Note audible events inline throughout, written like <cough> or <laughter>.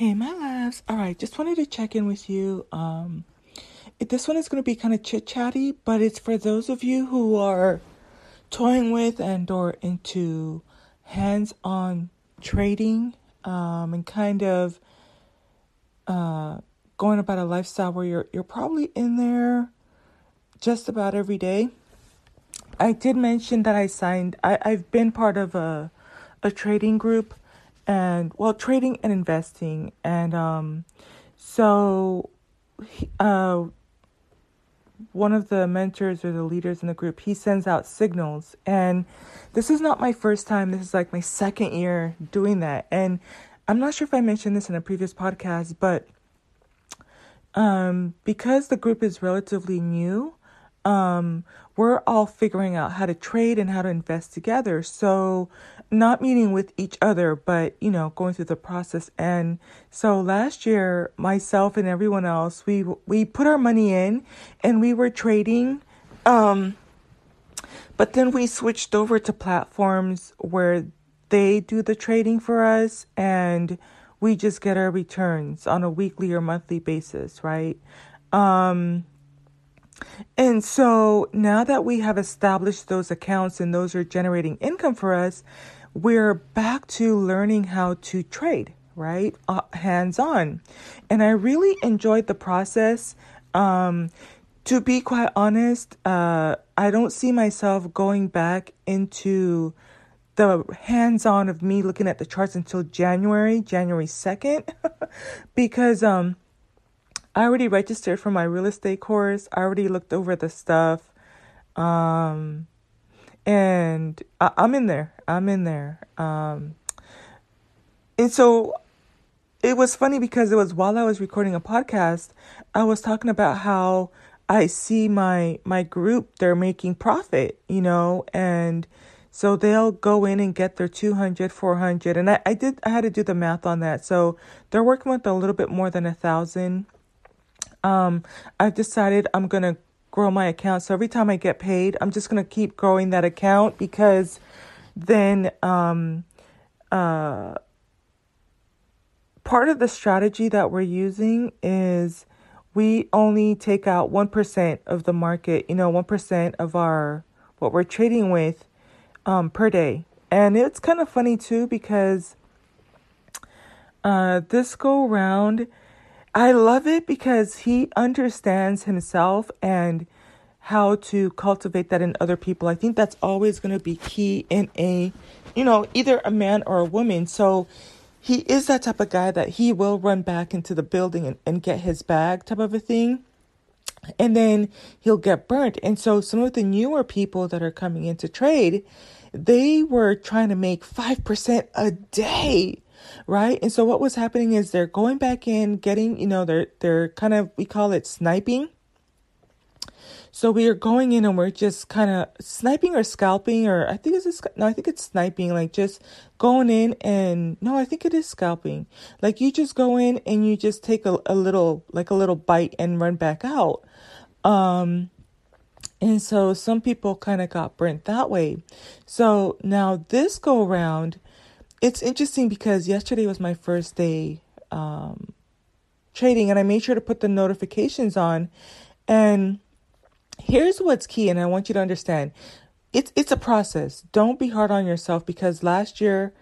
Hey, my loves. All right, just wanted to check in with you. Um, this one is going to be kind of chit chatty, but it's for those of you who are toying with and or into hands-on trading um, and kind of uh, going about a lifestyle where you're you're probably in there just about every day. I did mention that I signed. I, I've been part of a a trading group and well trading and investing. And um so uh one of the mentors or the leaders in the group he sends out signals. And this is not my first time. This is like my second year doing that. And i'm not sure if i mentioned this in a previous podcast but um because the group is relatively new um we're all figuring out how to trade and how to invest together so not meeting with each other, but you know, going through the process. And so last year, myself and everyone else, we we put our money in, and we were trading. Um, but then we switched over to platforms where they do the trading for us, and we just get our returns on a weekly or monthly basis, right? Um, and so now that we have established those accounts and those are generating income for us, we're back to learning how to trade, right? Uh, hands on. And I really enjoyed the process. Um, to be quite honest, uh, I don't see myself going back into the hands on of me looking at the charts until January, January 2nd, <laughs> because um, I already registered for my real estate course. I already looked over the stuff. Um, and I, am in there. I'm in there. Um, and so it was funny because it was while I was recording a podcast, I was talking about how I see my my group they're making profit, you know, and so they'll go in and get their 200, 400 and I, I did I had to do the math on that. So they're working with a little bit more than a thousand. Um, I've decided I'm gonna grow my account. So every time I get paid, I'm just going to keep growing that account because then um, uh, part of the strategy that we're using is we only take out 1% of the market, you know, 1% of our what we're trading with um, per day. And it's kind of funny too because uh, this go round I love it because he understands himself and how to cultivate that in other people. I think that's always going to be key in a, you know, either a man or a woman. So he is that type of guy that he will run back into the building and, and get his bag type of a thing. And then he'll get burnt. And so some of the newer people that are coming into trade, they were trying to make 5% a day right? And so what was happening is they're going back in, getting, you know, they're they're kind of we call it sniping. So we are going in and we're just kind of sniping or scalping, or I think it's no, I think it's sniping, like just going in and no, I think it is scalping. Like you just go in and you just take a, a little, like a little bite and run back out. Um, and so some people kind of got burnt that way. So now this go around, it's interesting because yesterday was my first day um, trading, and I made sure to put the notifications on. And here's what's key, and I want you to understand: it's it's a process. Don't be hard on yourself because last year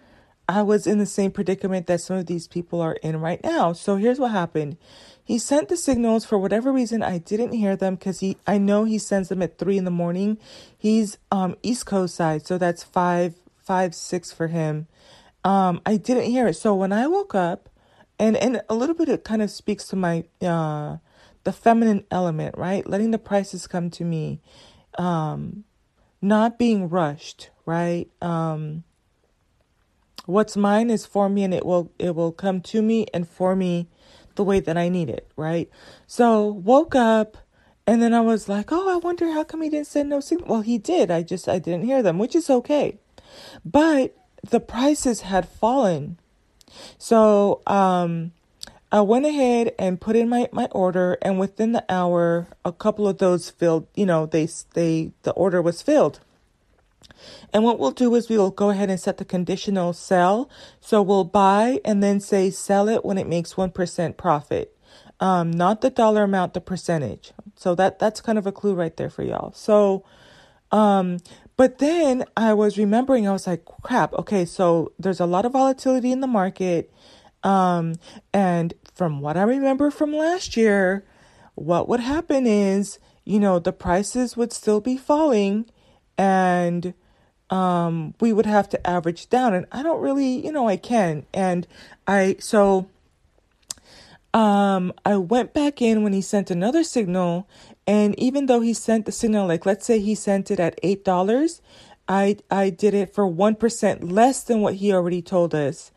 I was in the same predicament that some of these people are in right now. So here's what happened. He sent the signals for whatever reason I didn't hear them because he I know he sends them at three in the morning. He's um East Coast side, so that's five five six for him um, I didn't hear it. So when I woke up, and and a little bit it kind of speaks to my uh, the feminine element, right? Letting the prices come to me, um, not being rushed, right? Um, what's mine is for me, and it will it will come to me and for me the way that I need it, right? So woke up. And then I was like, oh, I wonder how come he didn't send no signal. Well, he did. I just I didn't hear them, which is okay. But the prices had fallen. So um, I went ahead and put in my, my order, and within the hour, a couple of those filled. You know, they they the order was filled. And what we'll do is we'll go ahead and set the conditional sell. So we'll buy and then say sell it when it makes 1% profit. Um, not the dollar amount, the percentage. So that that's kind of a clue right there for y'all. So um but then I was remembering I was like crap, okay, so there's a lot of volatility in the market. Um and from what I remember from last year, what would happen is, you know, the prices would still be falling and um, we would have to average down. And I don't really, you know, I can. And I, so um, I went back in when he sent another signal. And even though he sent the signal, like let's say he sent it at $8, I, I did it for 1% less than what he already told us.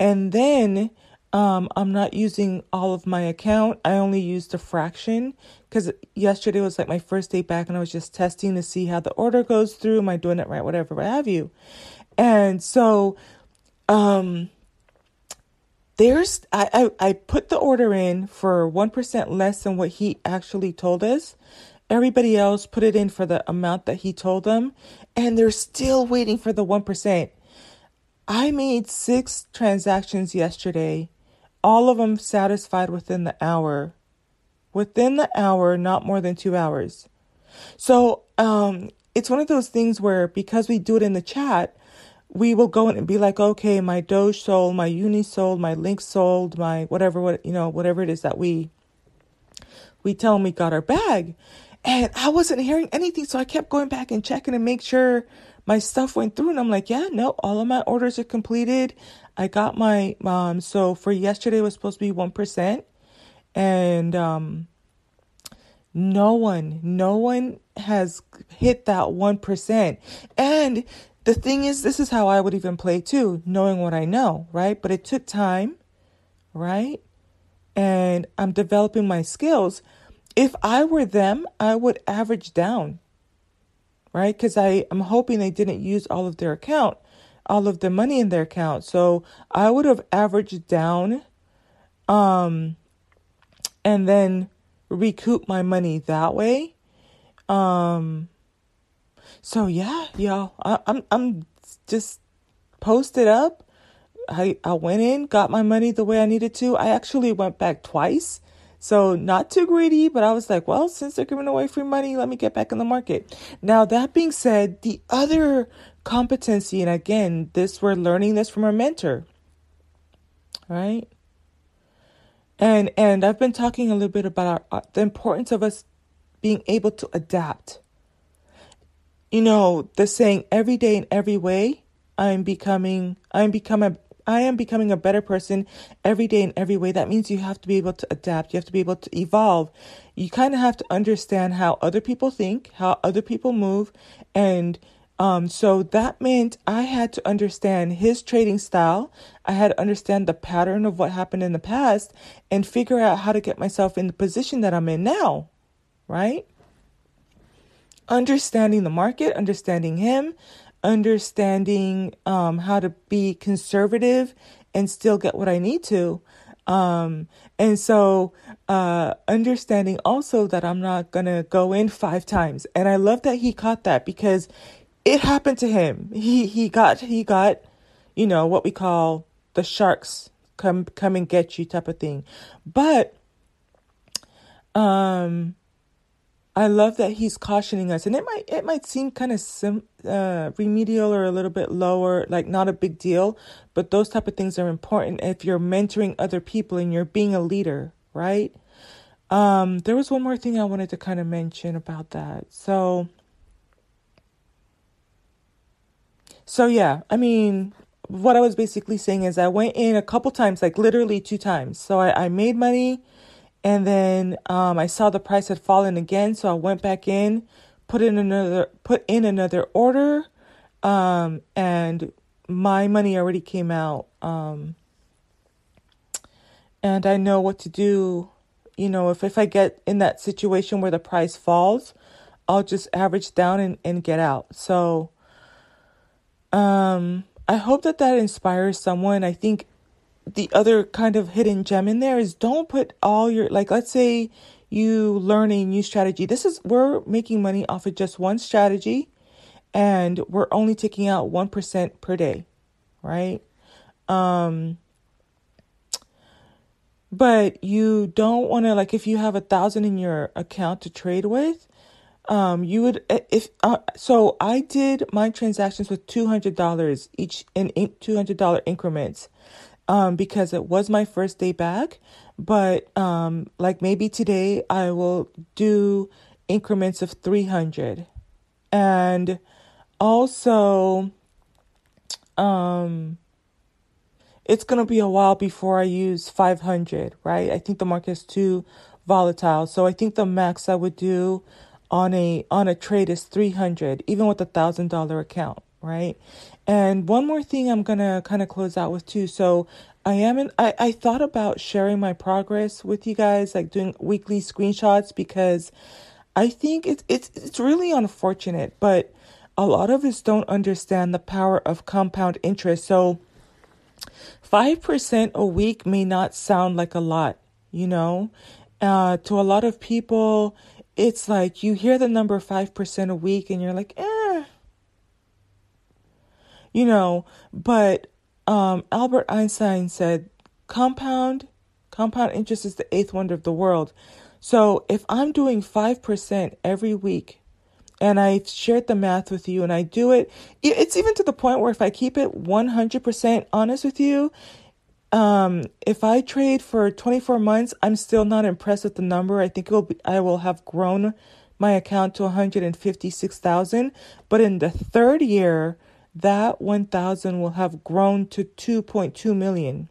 And then um, I'm not using all of my account. I only used a fraction because yesterday was like my first day back and I was just testing to see how the order goes through. Am I doing it right? Whatever, what have you. And so, um, there's, I, I, I put the order in for 1% less than what he actually told us. Everybody else put it in for the amount that he told them, and they're still waiting for the 1%. I made six transactions yesterday all of them satisfied within the hour. Within the hour, not more than two hours. So um, it's one of those things where because we do it in the chat, we will go in and be like, okay, my Doge sold, my Uni sold, my Link sold, my whatever, what you know, whatever it is that we we tell them we got our bag. And I wasn't hearing anything, so I kept going back and checking to make sure my stuff went through. And I'm like, yeah, no, all of my orders are completed. I got my um so for yesterday was supposed to be 1% and um no one no one has hit that 1%. And the thing is this is how I would even play too, knowing what I know, right? But it took time, right? And I'm developing my skills. If I were them, I would average down. Right? Cuz I I'm hoping they didn't use all of their account all of the money in their account. So I would have averaged down um and then recoup my money that way. Um so yeah, y'all. I, I'm I'm just posted up. I I went in, got my money the way I needed to. I actually went back twice. So not too greedy, but I was like, well, since they're giving away free money, let me get back in the market. Now that being said, the other competency. And again, this we're learning this from our mentor. Right? And and I've been talking a little bit about our, the importance of us being able to adapt. You know, the saying every day in every way, I'm becoming I'm becoming I am becoming a better person every day in every way. That means you have to be able to adapt. You have to be able to evolve. You kind of have to understand how other people think, how other people move, and um, so that meant I had to understand his trading style. I had to understand the pattern of what happened in the past and figure out how to get myself in the position that I'm in now, right? Understanding the market, understanding him, understanding um, how to be conservative and still get what I need to. Um, and so, uh, understanding also that I'm not to go in five times. And I love that he caught that because it happened to him. He he got he got, you know, what we call the sharks come come and get you type of thing. But um I love that he's cautioning us, and it might it might seem kind of sim, uh, remedial or a little bit lower, like not a big deal, but those type of things are important if you're mentoring other people and you're being a leader, right? Um, there was one more thing I wanted to kind of mention about that. So, So yeah, I mean, what I was basically saying is I went in a couple times, like literally two times. So I, I made money and then um, I saw the price had fallen again, so I went back in, put in another put in another order, um, and my money already came out. Um, and I know what to do. You know, if, if I get in that situation where the price falls, I'll just average down and, and get out. So um, I hope that that inspires someone. I think the other kind of hidden gem in there is don't put all your like let's say you learn a new strategy. This is we're making money off of just one strategy and we're only taking out 1% per day, right? Um, but you don't want to like if you have a thousand in your account to trade with um you would if uh, so i did my transactions with $200 each in $200 increments um because it was my first day back but um like maybe today i will do increments of 300 and also um it's going to be a while before I use 500, right? I think the market is too volatile. So I think the max I would do on a on a trade is 300 even with a $1000 account, right? And one more thing I'm going to kind of close out with too. So I am in, I I thought about sharing my progress with you guys like doing weekly screenshots because I think it's it's it's really unfortunate, but a lot of us don't understand the power of compound interest. So 5% a week may not sound like a lot, you know? Uh, to a lot of people, it's like you hear the number 5% a week and you're like, eh. You know, but um, Albert Einstein said compound compound interest is the eighth wonder of the world. So if I'm doing 5% every week and I shared the math with you and I do it. It's even to the point where if I keep it 100% honest with you, um, if I trade for 24 months, I'm still not impressed with the number. I think it will be, I will have grown my account to 156,000, but in the third year, that 1,000 will have grown to 2.2 million.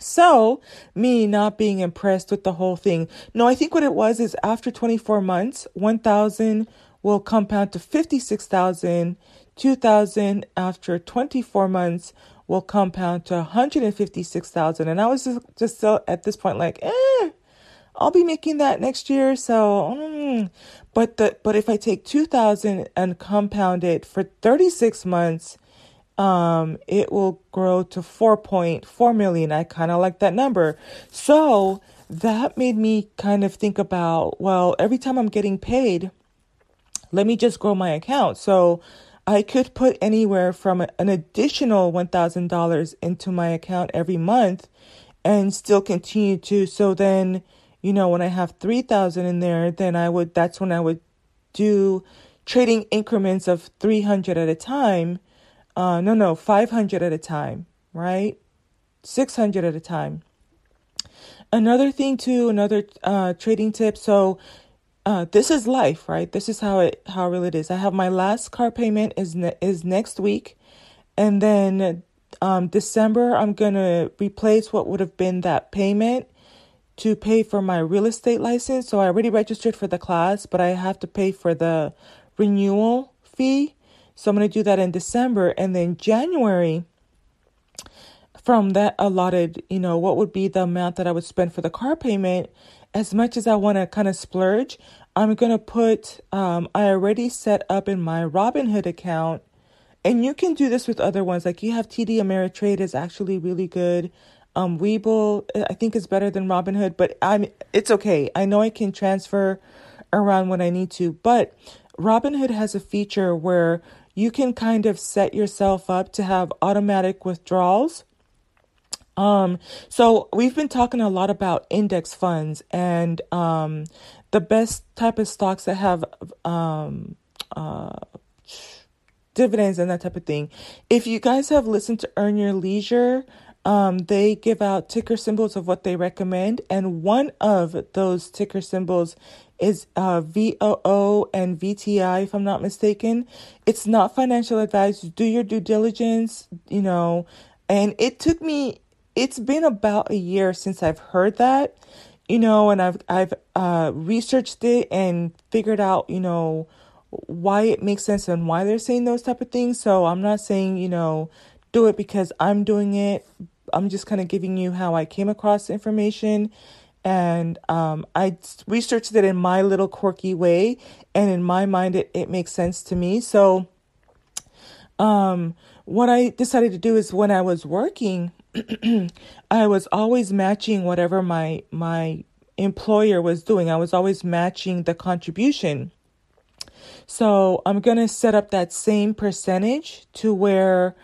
So, me not being impressed with the whole thing. No, I think what it was is after 24 months, 1,000 will compound to 56,000. 2,000 after 24 months will compound to 156,000. And I was just, just still at this point like, eh, I'll be making that next year. So, mm. but the, but if I take 2,000 and compound it for 36 months, um, it will grow to 4.4 million. I kind of like that number. So that made me kind of think about, well, every time I'm getting paid, let me just grow my account. So I could put anywhere from an additional $1,000 into my account every month and still continue to. So then, you know, when I have 3,000 in there, then I would, that's when I would do trading increments of 300 at a time. Uh, no, no, 500 at a time, right? 600 at a time. Another thing too, another uh, trading tip. So uh, this is life, right? This is how it how real it is. I have my last car payment is ne- is next week, and then um, December I'm gonna replace what would have been that payment to pay for my real estate license. So I already registered for the class, but I have to pay for the renewal fee. So I'm gonna do that in December, and then January. From that allotted, you know, what would be the amount that I would spend for the car payment? as much as I want to kind of splurge, I'm going to put, um, I already set up in my Robinhood account. And you can do this with other ones. Like you have TD Ameritrade is actually really good. Um, Webull, I think is better than Robinhood, but I'm, it's okay. I know I can transfer around when I need to, but Robinhood has a feature where you can kind of set yourself up to have automatic withdrawals um, so we've been talking a lot about index funds and um, the best type of stocks that have um, uh, dividends and that type of thing. If you guys have listened to Earn Your Leisure, um, they give out ticker symbols of what they recommend, and one of those ticker symbols is uh, VOO and VTI, if I'm not mistaken. It's not financial advice. Do your due diligence, you know. And it took me it's been about a year since I've heard that, you know, and I've I've uh, researched it and figured out, you know, why it makes sense and why they're saying those type of things. So I'm not saying, you know, do it because I'm doing it. I'm just kind of giving you how I came across information and um, I researched it in my little quirky way, and in my mind, it, it makes sense to me. So, um, what I decided to do is when I was working, <clears throat> I was always matching whatever my my employer was doing. I was always matching the contribution. So I'm going to set up that same percentage to where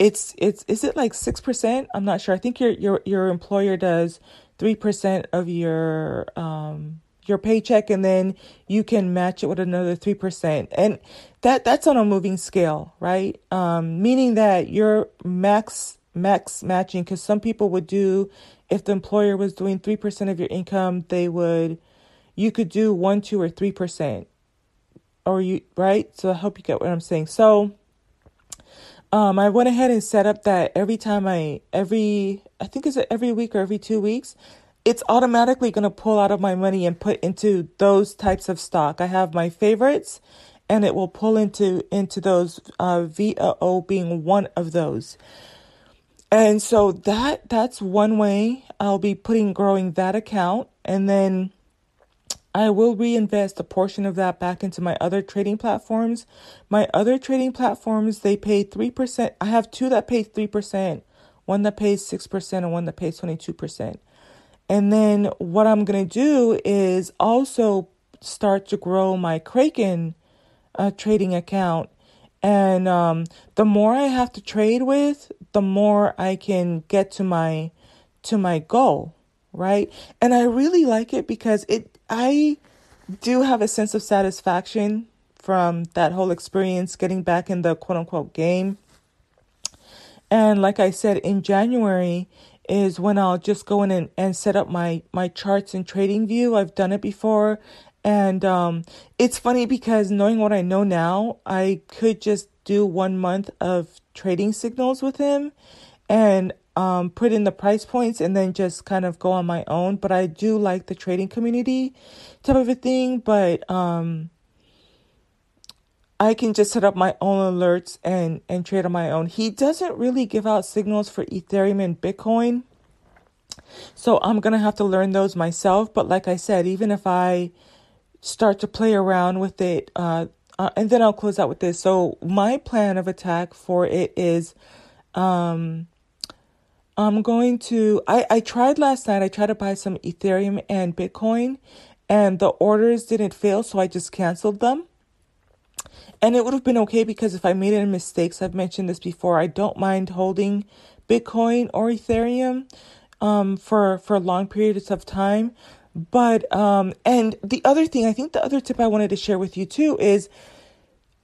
it's it's is it like 6%? I'm not sure. I think your your your employer does 3% of your um your paycheck and then you can match it with another 3% and that that's on a moving scale right? Um, meaning that your max max matching because some people would do if the employer was doing 3% of your income they would you could do 1 2 or 3% or you right? So i hope you get what i'm saying. So um i went ahead and set up that every time i every i think it's every week or every two weeks it's automatically going to pull out of my money and put into those types of stock. I have my favorites and it will pull into into those uh voo being one of those. And so that that's one way i'll be putting growing that account. And then I will reinvest a portion of that back into my other trading platforms. My other trading platforms, they pay 3%. I have two that pay 3%, one that pays 6%, and one that pays 22%. And then what I'm going to do is also start to grow my Kraken uh, trading account. And um, the more I have to trade with, the more I can get to my to my goal, right? And I really like it because it I do have a sense of satisfaction from that whole experience getting back in the quote unquote game. And like I said, in January is when I'll just go in and, and set up my, my charts in TradingView. I've done it before. And um, it's funny because knowing what I know now, I could just do one month of trading signals with him. And um, put in the price points and then just kind of go on my own. But I do like the trading community type of a thing. But um, I can just set up my own alerts and and trade on my own. He doesn't really give out signals for Ethereum and Bitcoin. So I'm going to have to learn those myself, but like I said, even if I start to play around with it uh, uh, and then I'll close out with this. So my plan of attack for it is um I'm going to I, I tried last night. I tried to buy some Ethereum and Bitcoin and the orders didn't fail, so I just canceled them. And it would have been okay because if I made any mistakes, I've mentioned this before, I don't mind holding Bitcoin or Ethereum um, for for long periods of time. But um, and the other thing, I think the other tip I wanted to share with you too is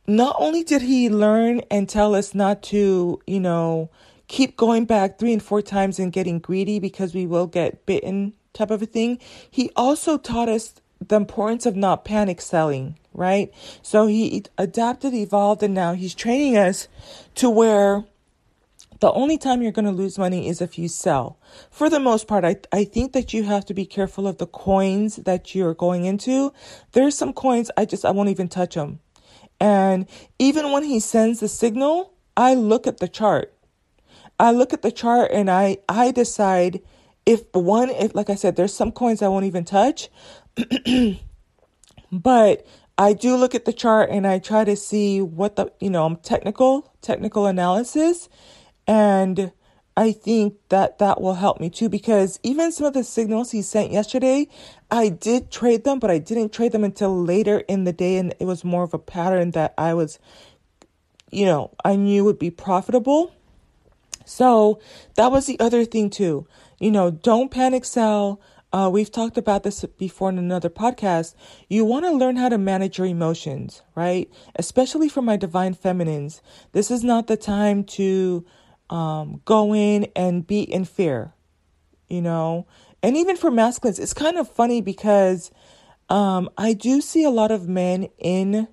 not only did he learn and tell us not to, you know, keep going back three and four times and getting greedy because we will get bitten type of a thing. He also taught us the importance of not panic selling, right? So he adapted, evolved, and now he's training us to where the only time you're going to lose money is if you sell. For the most part, I, I think that you have to be careful of the coins that you're going into. There's some coins I just, I won't even touch them. And even when he sends the signal, I look at the chart. I look at the chart and I I decide if one if like I said there's some coins I won't even touch. <clears throat> But I do look at the chart and I try to see what the you know technical technical analysis. And I think that that will help me too because even some of the signals he sent yesterday, I did trade them, but I didn't trade them until later in the day. And it was more of a pattern that I was you know, I knew would be profitable. So that was the other thing too. You know, don't panic sell. Uh, we've talked about this before in another podcast. You want to learn how to manage your emotions, right? Especially for my divine feminines. This is not the time to um, go in and be in fear, you know? And even for masculines, it's kind of funny because um, I do see a lot of men in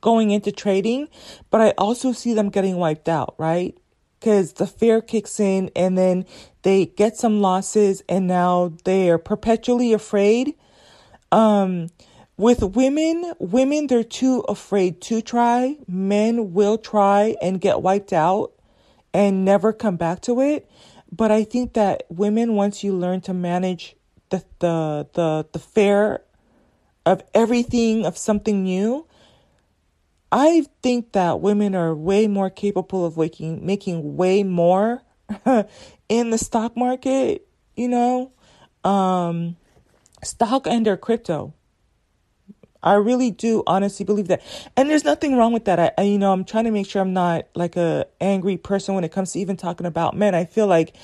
going into trading, but I also see them getting wiped out, right? Because the fear kicks in and then they get some losses and now they are perpetually afraid. Um, with women, women, they're too afraid to try. Men will try and get wiped out and never come back to it. But I think that women, once you learn to manage the, the, the, the fear of everything, of something new, I think that women are way more capable of waking, making way more <laughs> in the stock market, you know, um, stock and or crypto. I really do honestly believe that. And there's nothing wrong with that. I, I, you know, I'm trying to make sure I'm not like a angry person when it comes to even talking about men. I feel like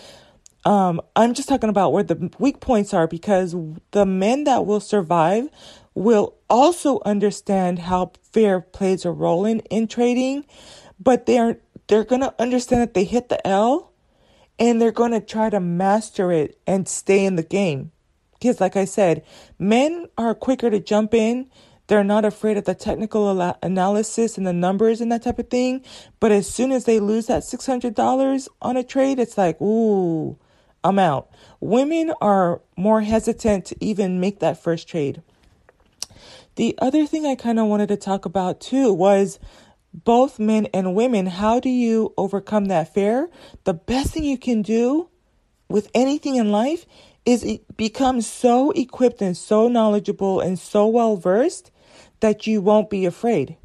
um, I'm just talking about where the weak points are because the men that will survive will also understand how fair plays a role in, in trading, but they're they're gonna understand that they hit the L and they're gonna try to master it and stay in the game. Because like I said, men are quicker to jump in they're not afraid of the technical analysis and the numbers and that type of thing. But as soon as they lose that $600 on a trade, it's like, ooh, I'm out. Women are more hesitant to even make that first trade. The other thing I kind of wanted to talk about too was both men and women. How do you overcome that fear? The best thing you can do with anything in life is become so equipped and so knowledgeable and so well versed that you won't be afraid,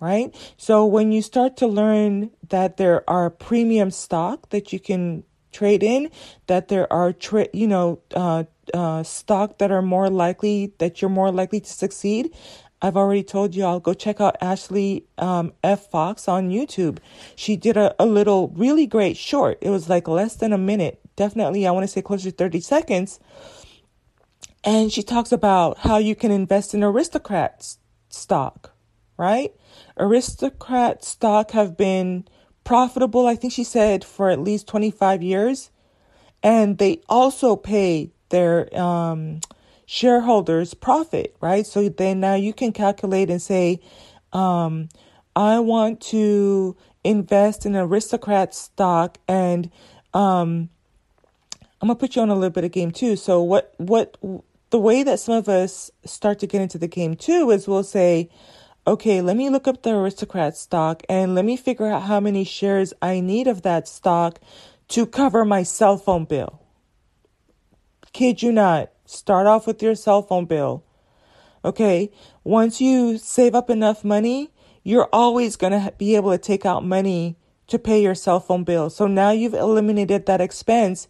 right? So when you start to learn that there are premium stock that you can trade in, that there are, tra- you know, uh, uh, stock that are more likely, that you're more likely to succeed. I've already told you, I'll go check out Ashley um, F. Fox on YouTube. She did a, a little really great short. It was like less than a minute. Definitely, I want to say closer to 30 seconds. And she talks about how you can invest in aristocrats stock, right? Aristocrat stock have been profitable, I think she said, for at least 25 years. And they also pay their um, shareholders profit, right? So then now you can calculate and say, um, I want to invest in aristocrat stock and um, I'm gonna put you on a little bit of game too. So what what the way that some of us start to get into the game too is we'll say, okay, let me look up the aristocrat stock and let me figure out how many shares I need of that stock to cover my cell phone bill. Kid you not, start off with your cell phone bill. Okay, once you save up enough money, you're always going to be able to take out money to pay your cell phone bill. So now you've eliminated that expense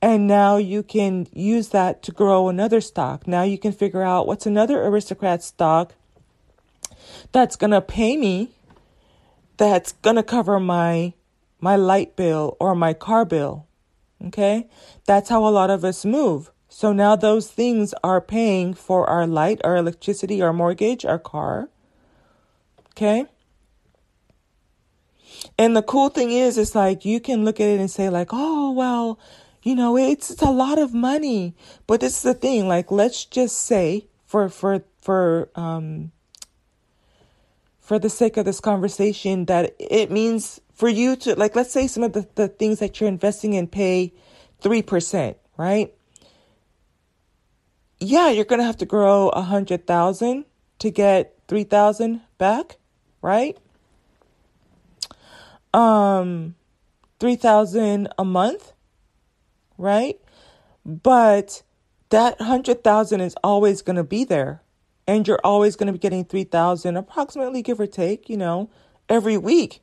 and now you can use that to grow another stock. Now you can figure out what's another aristocrat stock that's going to pay me that's going to cover my my light bill or my car bill. Okay? That's how a lot of us move. So now those things are paying for our light, our electricity, our mortgage, our car. Okay? And the cool thing is, it's like you can look at it and say, like, oh, well, you know, it's, it's a lot of money. But this is the thing, like let's just say for for for um for the sake of this conversation that it means for you to like let's say some of the, the things that you're investing in pay 3%, right? Yeah, you're to have to grow a 100,000 to get 3,000 back, right? Um 3,000 a month right? But that 100,000 is always to be there. And you're always to be getting 3,000 approximately give or take, you know, every week.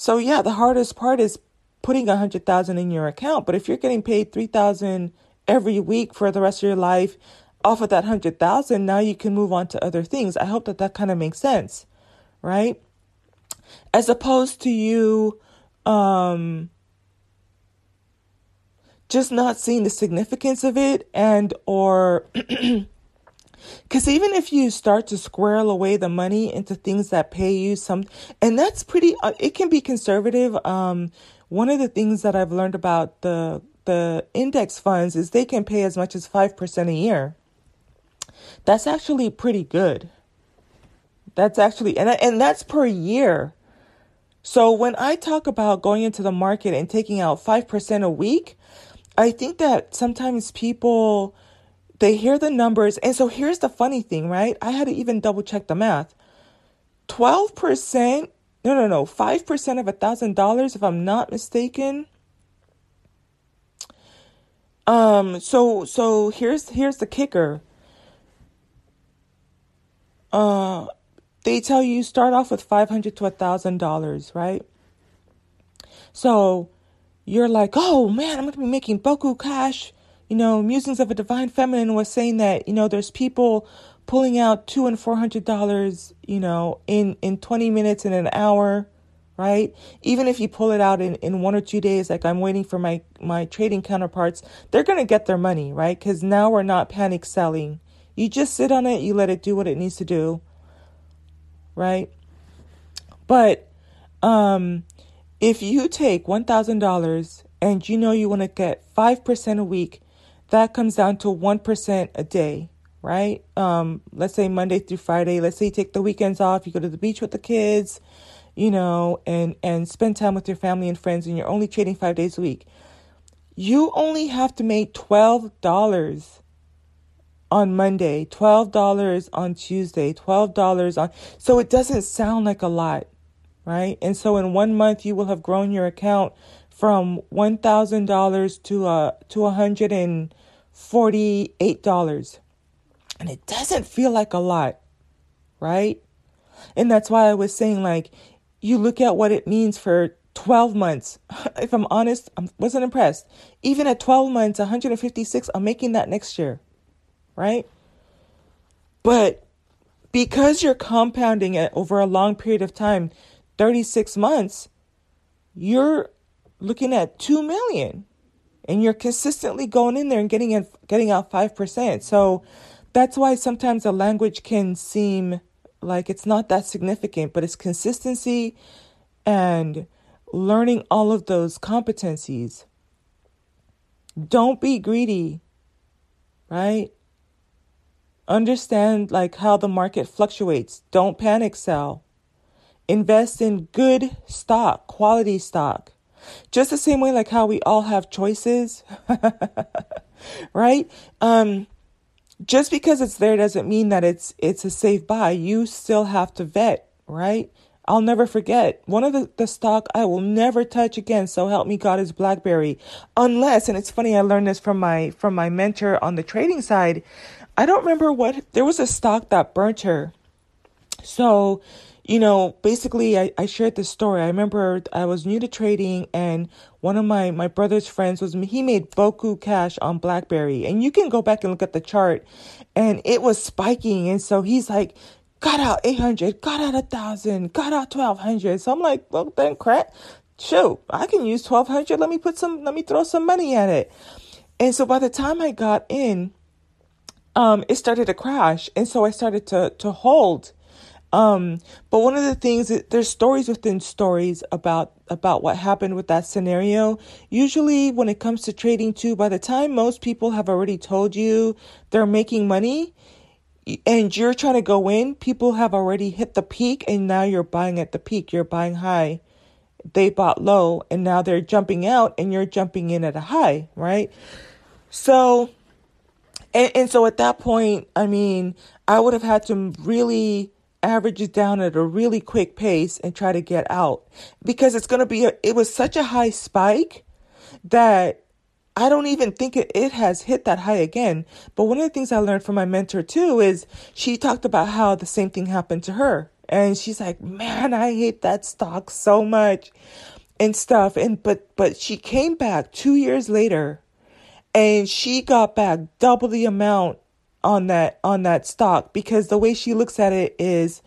So yeah, the hardest part is putting a 100,000 in your account, but if you're getting paid 3,000 every week for the rest of your life off of that 100,000, now you can move on to other things. I hope that that kind of makes sense, right? As opposed to you um just not seeing the significance of it and or <clears throat> because even if you start to squirrel away the money into things that pay you some and that's pretty uh, it can be conservative um one of the things that i've learned about the the index funds is they can pay as much as 5% a year. That's actually pretty good. That's actually and and that's per year. So when i talk about going into the market and taking out 5% a week I think that sometimes people they hear the numbers and so here's the funny thing, right? I had to even double check the math. 12%, no no no, 5% of a $1000 if I'm not mistaken. Um so so here's here's the kicker. Uh they tell you start off with 500 to a $1000, right? So you're like, oh man, I'm going to be making boku cash. You know, Musings of a Divine Feminine was saying that, you know, there's people pulling out two and four hundred dollars, you know, in in twenty minutes in an hour, right? Even if you pull it out in, in one or two days, like I'm waiting for my my trading counterparts, they're gonna get their money, right? Because now we're not panic selling. You just sit on it, you let it do what it needs to do, right? But um, if you take one thousand dollars and you know you want to get five percent a week, that comes down to one percent a day right? Um, let's say Monday through Friday. Let's say you take the weekends off, you go to the beach with the kids, you know, and and spend time with your family and friends, and you're only trading five days a week. You only have to make twelve dollars on Monday, twelve dollars on Tuesday, twelve dollars on. So it doesn't sound like a lot, right? And so in one month, you will have grown your account from one thousand dollars to uh, to $148. and it doesn't feel like a lot, right? And that's why I was saying, like, you look at what it means for 12 months. <laughs> If I'm honest, I wasn't impressed. Even at 12 months, 156, I'm making that next year, right? But because you're compounding it over a long period of time, 36 months, you're looking at 2 million and you're consistently going in there and getting in, getting out 5%. So that's why sometimes a language can seem like it's not that significant, but it's consistency and learning all of those competencies. Don't be greedy, right? Understand like how the market fluctuates. Don't panic sell. Invest in good stock, quality stock. Just the same way like how we all have choices, <laughs> right? Um just because it's there doesn't mean that it's it's a safe buy. You still have to vet, right? I'll never forget one of the, the stock I will never touch again. So help me God is BlackBerry, unless and it's funny I learned this from my from my mentor on the trading side. I don't remember what there was a stock that burnt her. So you know, basically, I, I shared this story. I remember I was new to trading, and one of my, my brother's friends was he made Boku cash on BlackBerry. And you can go back and look at the chart, and it was spiking. And so he's like, got out 800, got out 1,000, got out 1,200. So I'm like, well, then crap, shoot, I can use 1,200. Let me put some, let me throw some money at it. And so by the time I got in, um, it started to crash. And so I started to, to hold um, but one of the things that there's stories within stories about about what happened with that scenario. Usually when it comes to trading too, by the time most people have already told you they're making money and you're trying to go in, people have already hit the peak and now you're buying at the peak. You're buying high. They bought low and now they're jumping out and you're jumping in at a high, right? So and, and so at that point, I mean, I would have had to really averages down at a really quick pace and try to get out because it's going to be a, it was such a high spike that I don't even think it, it has hit that high again. But one of the things I learned from my mentor too is she talked about how the same thing happened to her. And she's like, man, I hate that stock so much and stuff. And, but, but she came back two years later and she got back double the amount on that on that stock because the way she looks at it is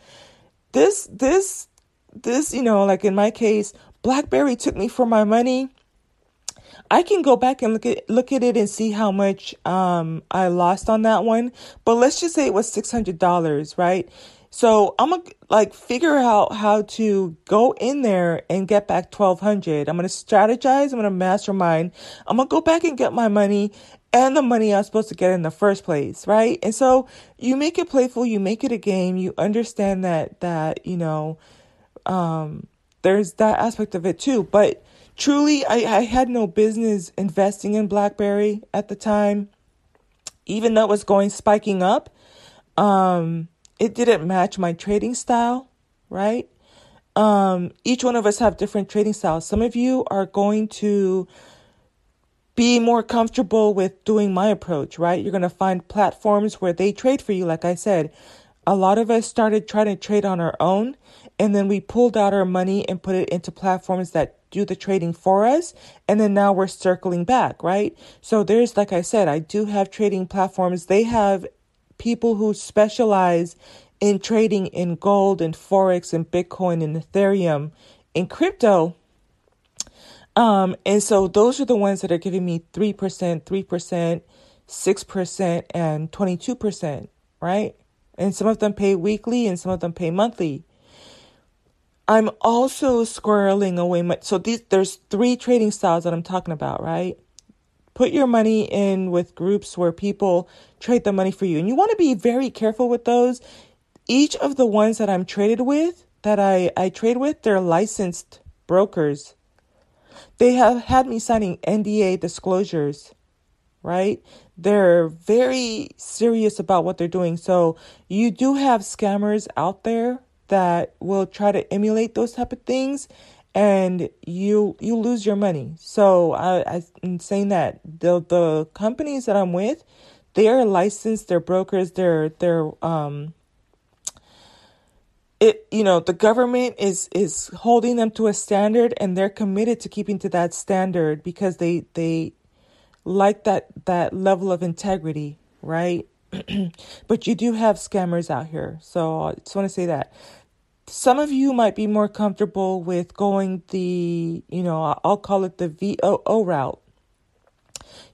this this this you know like in my case blackberry took me for my money. I can go back and look at look at it and see how much um i lost on that one but let's just say it was $600 right? So i'm gonna like figure out how to go in there and get back 1200 i'm gonna strategize i'm gonna mastermind. I'm gonna go back and get my money and the money I was supposed to get in the first place, right? And so you make it playful, you make it a game, you understand that that, you know, um there's that aspect of it too. But truly I, I had no business investing in BlackBerry at the time. Even though it was going spiking up, um, it didn't match my trading style, right? Um, each one of us have different trading styles. Some of you are going to be more comfortable with doing my approach, right? You're going to find platforms where they trade for you. Like I said, a lot of us started trying to trade on our own and then we pulled out our money and put it into platforms that do the trading for us. And then now we're circling back, right? So there's, like I said, I do have trading platforms. They have people who specialize in trading in gold and forex and Bitcoin and Ethereum in crypto. Um, and so those are the ones that are giving me 3%, 3%, 6%, and 22%, right? And some of them pay weekly and some of them pay monthly. I'm also squirreling away my so these there's three trading styles that I'm talking about, right? Put your money in with groups where people trade the money for you. And you want to be very careful with those. Each of the ones that I'm traded with, that I, I trade with, they're licensed brokers. They have had me signing NDA disclosures, right? They're very serious about what they're doing. So you do have scammers out there that will try to emulate those type of things and you you lose your money. So I, I'm saying that the the companies that I'm with, they are licensed, they're brokers, they're they're um it you know the government is is holding them to a standard and they're committed to keeping to that standard because they they like that that level of integrity, right? <clears throat> but you do have scammers out here. So I just want to say that some of you might be more comfortable with going the, you know, I'll call it the VOO route.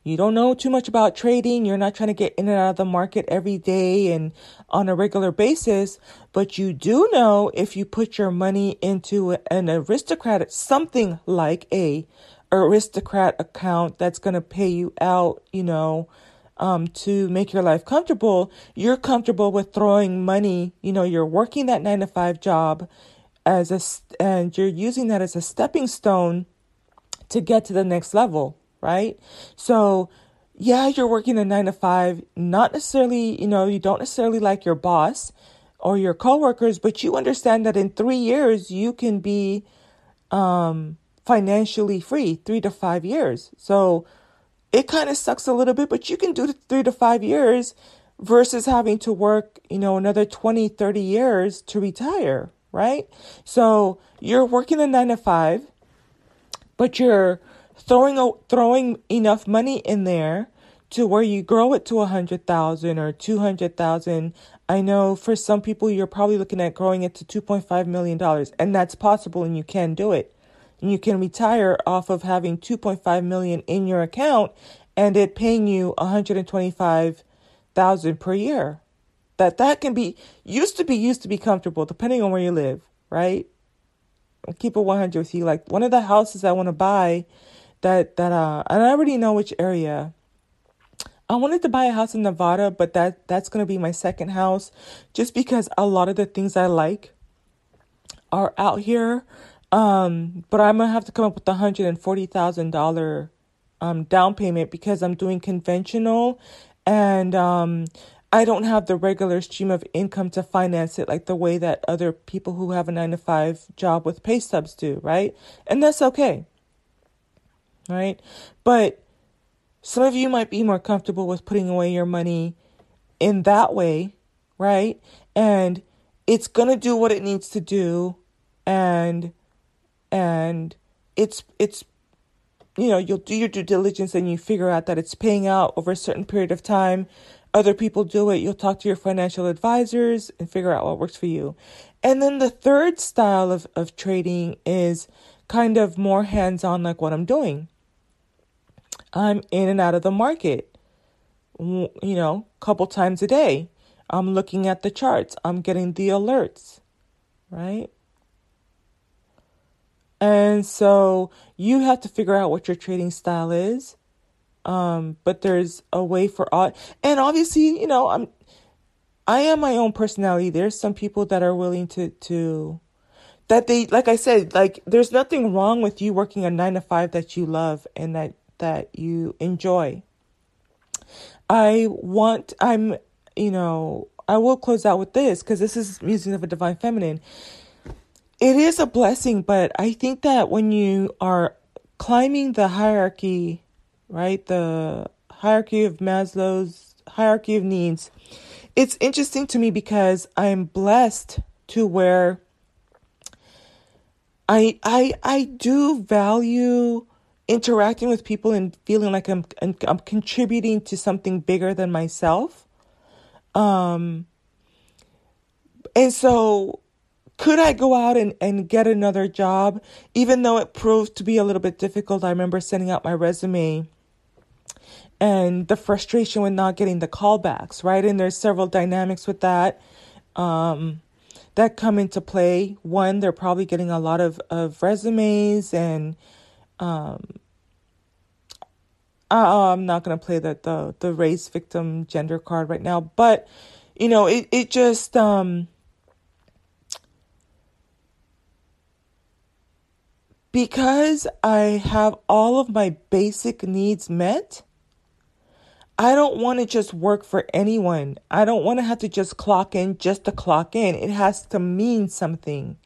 You don't know too much about trading. You're not trying to get in and out of the market every day and on a regular basis, but you do know if you put your money into an aristocrat, something like a aristocrat account that's going to pay you out, you know, um, to make your life comfortable, you're comfortable with throwing money. You know, you're working that nine to five job as a, and you're using that as a stepping stone to get to the next level, right? So, yeah, you're working a nine to five, not necessarily, you know, you don't necessarily like your boss or your coworkers, but you understand that in three years you can be um, financially free, three to five years. So, it kind of sucks a little bit, but you can do three to five years versus having to work, you know, another 20, 30 years to retire, right? So you're working a nine to five, but you're throwing, throwing enough money in there to where you grow it to a hundred thousand or two hundred thousand. I know for some people you're probably looking at growing it to two point five million dollars, and that's possible, and you can do it and you can retire off of having 2.5 million in your account and it paying you 125,000 per year. That that can be used to be used to be comfortable depending on where you live, right? I'll keep it 100 with you. Like one of the houses I want to buy that that uh and I already know which area. I wanted to buy a house in Nevada, but that that's going to be my second house just because a lot of the things I like are out here um, but I'm gonna have to come up with a hundred and forty thousand dollar um down payment because I'm doing conventional and um I don't have the regular stream of income to finance it like the way that other people who have a nine to five job with pay stubs do, right? And that's okay. Right? But some of you might be more comfortable with putting away your money in that way, right? And it's gonna do what it needs to do and and it's it's you know you'll do your due diligence and you figure out that it's paying out over a certain period of time other people do it you'll talk to your financial advisors and figure out what works for you and then the third style of, of trading is kind of more hands-on like what i'm doing i'm in and out of the market you know a couple times a day i'm looking at the charts i'm getting the alerts right and so you have to figure out what your trading style is. Um, but there's a way for all, and obviously, you know, I'm, I am my own personality. There's some people that are willing to, to, that they, like I said, like there's nothing wrong with you working a nine to five that you love and that, that you enjoy. I want, I'm, you know, I will close out with this because this is Musings of a Divine Feminine it is a blessing, but I think that when you are climbing the hierarchy, right, the hierarchy of Maslow's hierarchy of needs, it's interesting to me because I'm blessed to where I I I do value interacting with people and feeling like I'm I'm contributing to something bigger than myself. Um, and so could I go out and, and get another job? Even though it proved to be a little bit difficult, I remember sending out my resume and the frustration with not getting the callbacks, right? And there's several dynamics with that um, that come into play. One, they're probably getting a lot of, of resumes and um, uh, I'm not going to play that the, the race victim gender card right now, but you know, it, it just, um, because I have all of my basic needs met, I don't want to just work for anyone. I don't want to have to just clock in just to clock in. It has to mean something.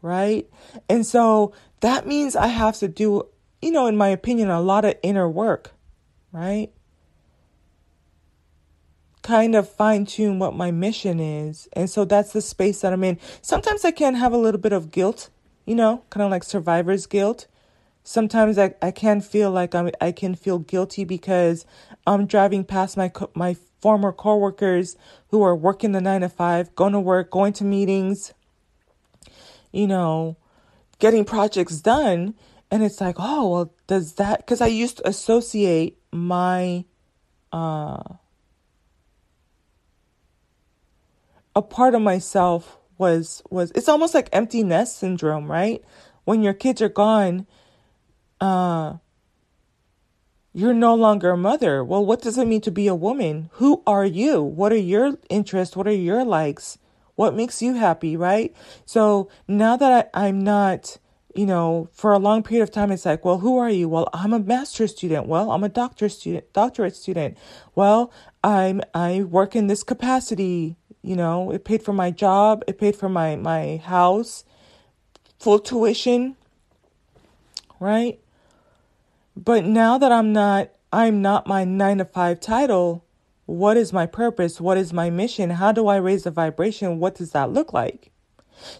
Right? And so that means I have to do, you know, in my opinion, a lot of inner work. Right? Kind of fine tune what my mission is. And so that's the space that I'm in. Sometimes I can have a little bit of guilt, you know, kind of like survivor's guilt sometimes I, I can feel like I'm I can feel guilty because I'm driving past my my former coworkers who are working the 9 to 5, going to work, going to meetings, you know, getting projects done and it's like, "Oh, well, does that cuz I used to associate my uh a part of myself was was it's almost like empty nest syndrome, right? When your kids are gone, uh, you're no longer a mother. Well, what does it mean to be a woman? Who are you? What are your interests? What are your likes? What makes you happy, right? So now that I, I'm not, you know, for a long period of time, it's like, well, who are you? Well, I'm a master's student. Well, I'm a doctorate student, doctorate student. Well, I'm I work in this capacity. You know, it paid for my job. It paid for my my house, full tuition. Right but now that I'm not I'm not my 9 to 5 title, what is my purpose? What is my mission? How do I raise the vibration? What does that look like?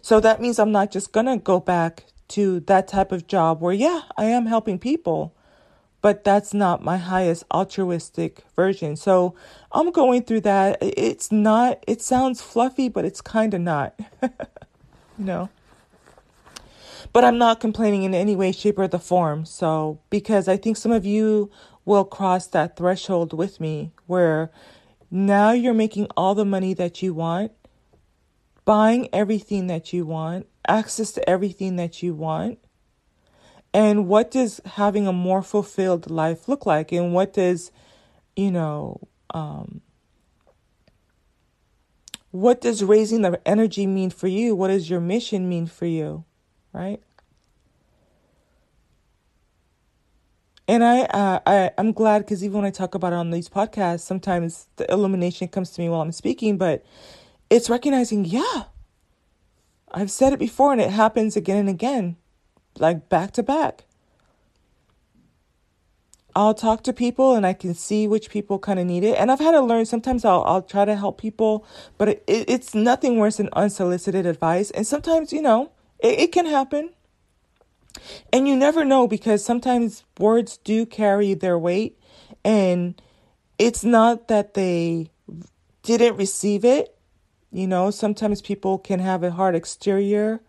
So that means I'm not just going to go back to that type of job where yeah, I am helping people, but that's not my highest altruistic version. So I'm going through that. It's not it sounds fluffy, but it's kind of not. <laughs> you know. But I'm not complaining in any way, shape, or the form. So, because I think some of you will cross that threshold with me where now you're making all the money that you want, buying everything that you want, access to everything that you want. And what does having a more fulfilled life look like? And what does, you know, um, what does raising the energy mean for you? What does your mission mean for you? right? And I, uh, I, I'm glad because even when I talk about it on these podcasts, sometimes the illumination comes to me while I'm speaking, but it's recognizing, yeah, I've said it before and it happens again and again, like back to back. I'll talk to people and I can see which people kind of need it. And I've had to learn sometimes I'll, I'll try to help people, but it, it, it's nothing worse than unsolicited advice. And sometimes, you know, it, it can happen. And you never know because sometimes words do carry their weight and it's not that they didn't receive it. You know, sometimes people can have a hard exterior,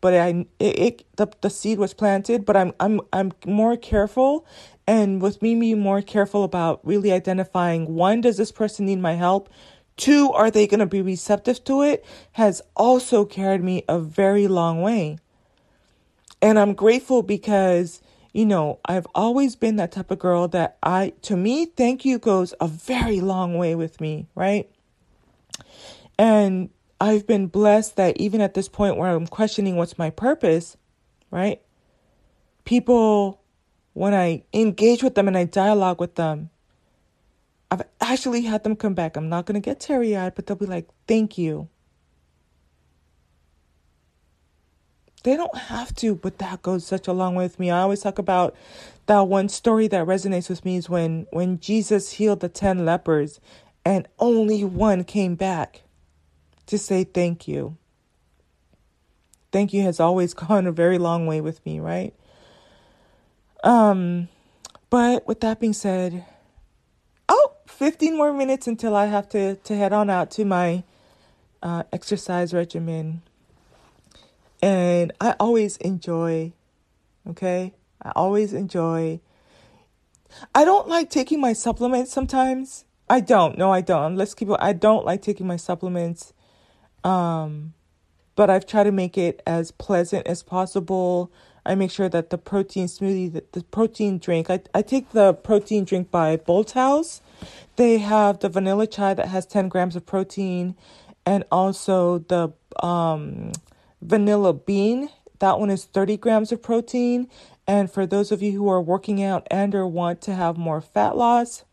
but I it, it the the seed was planted, but I'm I'm I'm more careful and with me being more careful about really identifying one does this person need my help? Two, are they going to be receptive to it? Has also carried me a very long way. And I'm grateful because, you know, I've always been that type of girl that I, to me, thank you goes a very long way with me, right? And I've been blessed that even at this point where I'm questioning what's my purpose, right? People, when I engage with them and I dialogue with them, I've actually had them come back. I'm not going to get teary eyed, but they'll be like, thank you. They don't have to, but that goes such a long way with me. I always talk about that one story that resonates with me is when, when Jesus healed the 10 lepers and only one came back to say thank you. Thank you has always <laughs> gone a very long way with me, right? Um, but with that being said, oh, 15 more minutes until I have to, to head on out to my uh, exercise regimen. And I always enjoy, okay? I always enjoy. I don't like taking my supplements sometimes. I don't. No, I don't. Let's keep it. I don't like taking my supplements. Um, but I've tried to make it as pleasant as possible. I make sure that the protein smoothie, the, the protein drink, I, I take the protein drink by Bolthouse. They have the vanilla chai that has 10 grams of protein and also the um, vanilla bean. That one is 30 grams of protein. And for those of you who are working out and or want to have more fat loss,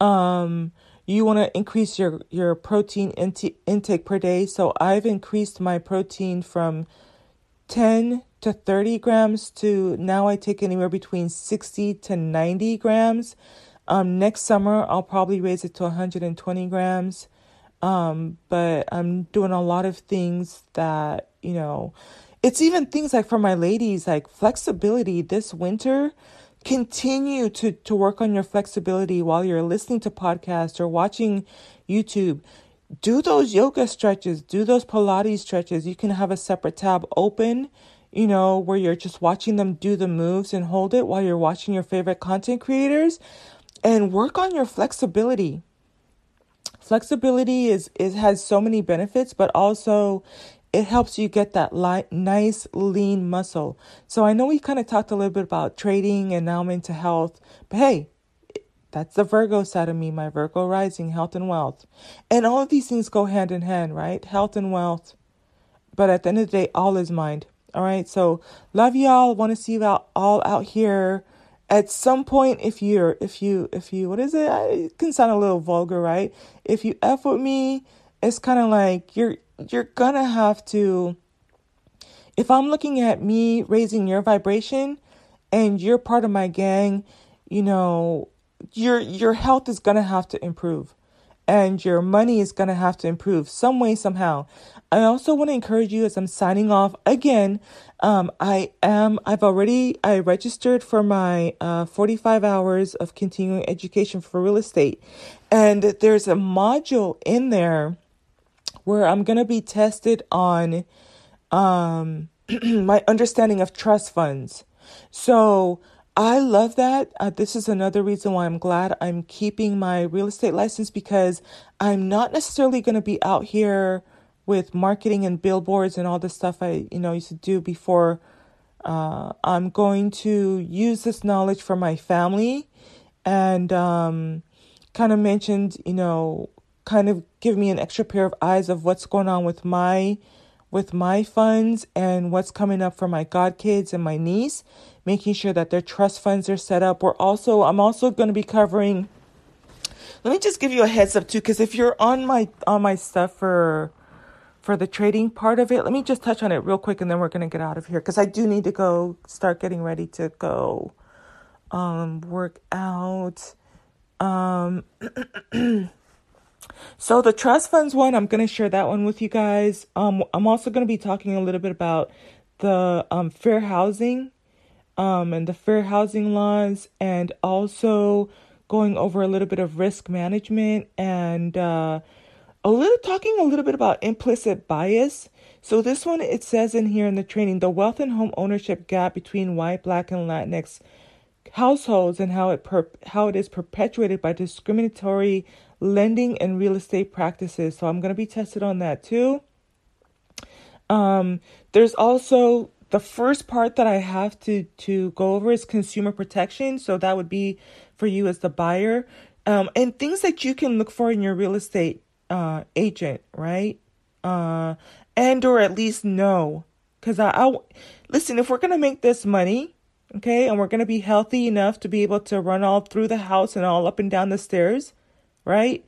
um, you want to increase your your protein intake per day. So I've increased my protein from 10 to 30 grams to now I take anywhere between 60 to 90 grams. Um, next summer I'll probably raise it to 120 grams. Um, but I'm doing a lot of things that, you know, it's even things like for my ladies, like flexibility this winter continue to, to work on your flexibility while you're listening to podcasts or watching YouTube. Do those yoga stretches, do those Pilates stretches. You can have a separate tab open, you know, where you're just watching them do the moves and hold it while you're watching your favorite content creators and work on your flexibility. Flexibility is, is has so many benefits, but also it helps you get that light, nice lean muscle. So I know we kind of talked a little bit about trading and now I'm into health, but hey, that's the Virgo side of me, my Virgo rising, health and wealth. And all of these things go hand in hand, right? Health and wealth. But at the end of the day, all is mind. All right. So love y'all. Want to see you out all out here. At some point, if you're, if you, if you, what is it? It can sound a little vulgar, right? If you F with me, it's kind of like you're, you're gonna have to if I'm looking at me raising your vibration and you're part of my gang, you know, your your health is gonna have to improve and your money is gonna have to improve some way, somehow. I also want to encourage you as I'm signing off again. Um, I am I've already I registered for my uh, 45 hours of continuing education for real estate. And there's a module in there where I'm going to be tested on um, <clears throat> my understanding of trust funds. So I love that. Uh, this is another reason why I'm glad I'm keeping my real estate license because I'm not necessarily going to be out here with marketing and billboards and all the stuff I you know used to do before. Uh, I'm going to use this knowledge for my family and um, kind of mentioned you know kind of give me an extra pair of eyes of what's going on with my with my funds and what's coming up for my godkids and my niece, making sure that their trust funds are set up. We're also I'm also going to be covering Let me just give you a heads up too cuz if you're on my on my stuff for for the trading part of it, let me just touch on it real quick and then we're going to get out of here cuz I do need to go start getting ready to go um work out um <clears throat> So the trust funds one, I'm going to share that one with you guys. Um, I'm also going to be talking a little bit about the um, fair housing um, and the fair housing laws, and also going over a little bit of risk management and uh, a little talking a little bit about implicit bias. So this one it says in here in the training the wealth and home ownership gap between white, black, and Latinx households and how it per- how it is perpetuated by discriminatory lending and real estate practices. So I'm going to be tested on that too. Um, there's also the first part that I have to to go over is consumer protection. So that would be for you as the buyer, um, and things that you can look for in your real estate uh, agent, right? Uh, and or at least know, because I, I listen. If we're gonna make this money, okay, and we're gonna be healthy enough to be able to run all through the house and all up and down the stairs, right?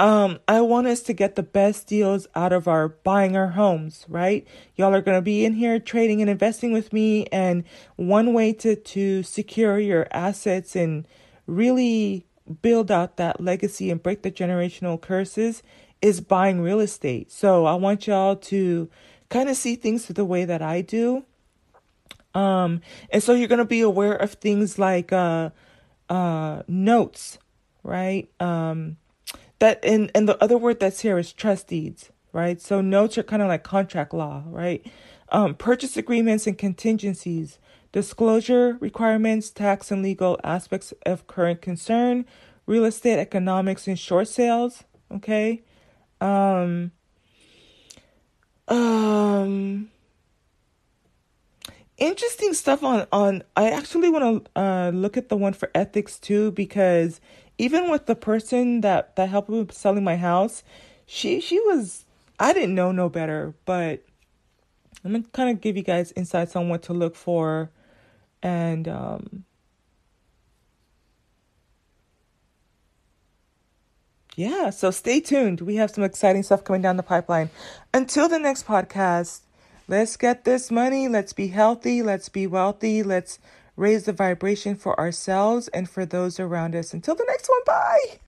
Um, I want us to get the best deals out of our buying our homes, right? Y'all are going to be in here trading and investing with me. And one way to, to secure your assets and really build out that legacy and break the generational curses is buying real estate. So I want y'all to kind of see things the way that I do. Um, and so you're going to be aware of things like, uh, uh, notes right? Um, that and and the other word that's here is trust deeds, right? So notes are kind of like contract law, right? Um, purchase agreements and contingencies, disclosure requirements, tax and legal aspects of current concern, real estate economics and short sales. Okay. Um, um, interesting stuff on on. I actually want to uh, look at the one for ethics too because even with the person that that helped me with selling my house, she she was I didn't know no better, but I'm gonna kind of give you guys insights on what to look for, and um, yeah, so stay tuned. We have some exciting stuff coming down the pipeline. Until the next podcast, let's get this money. Let's be healthy. Let's be wealthy. Let's raise the vibration for ourselves and for those around us. Until the next one, bye.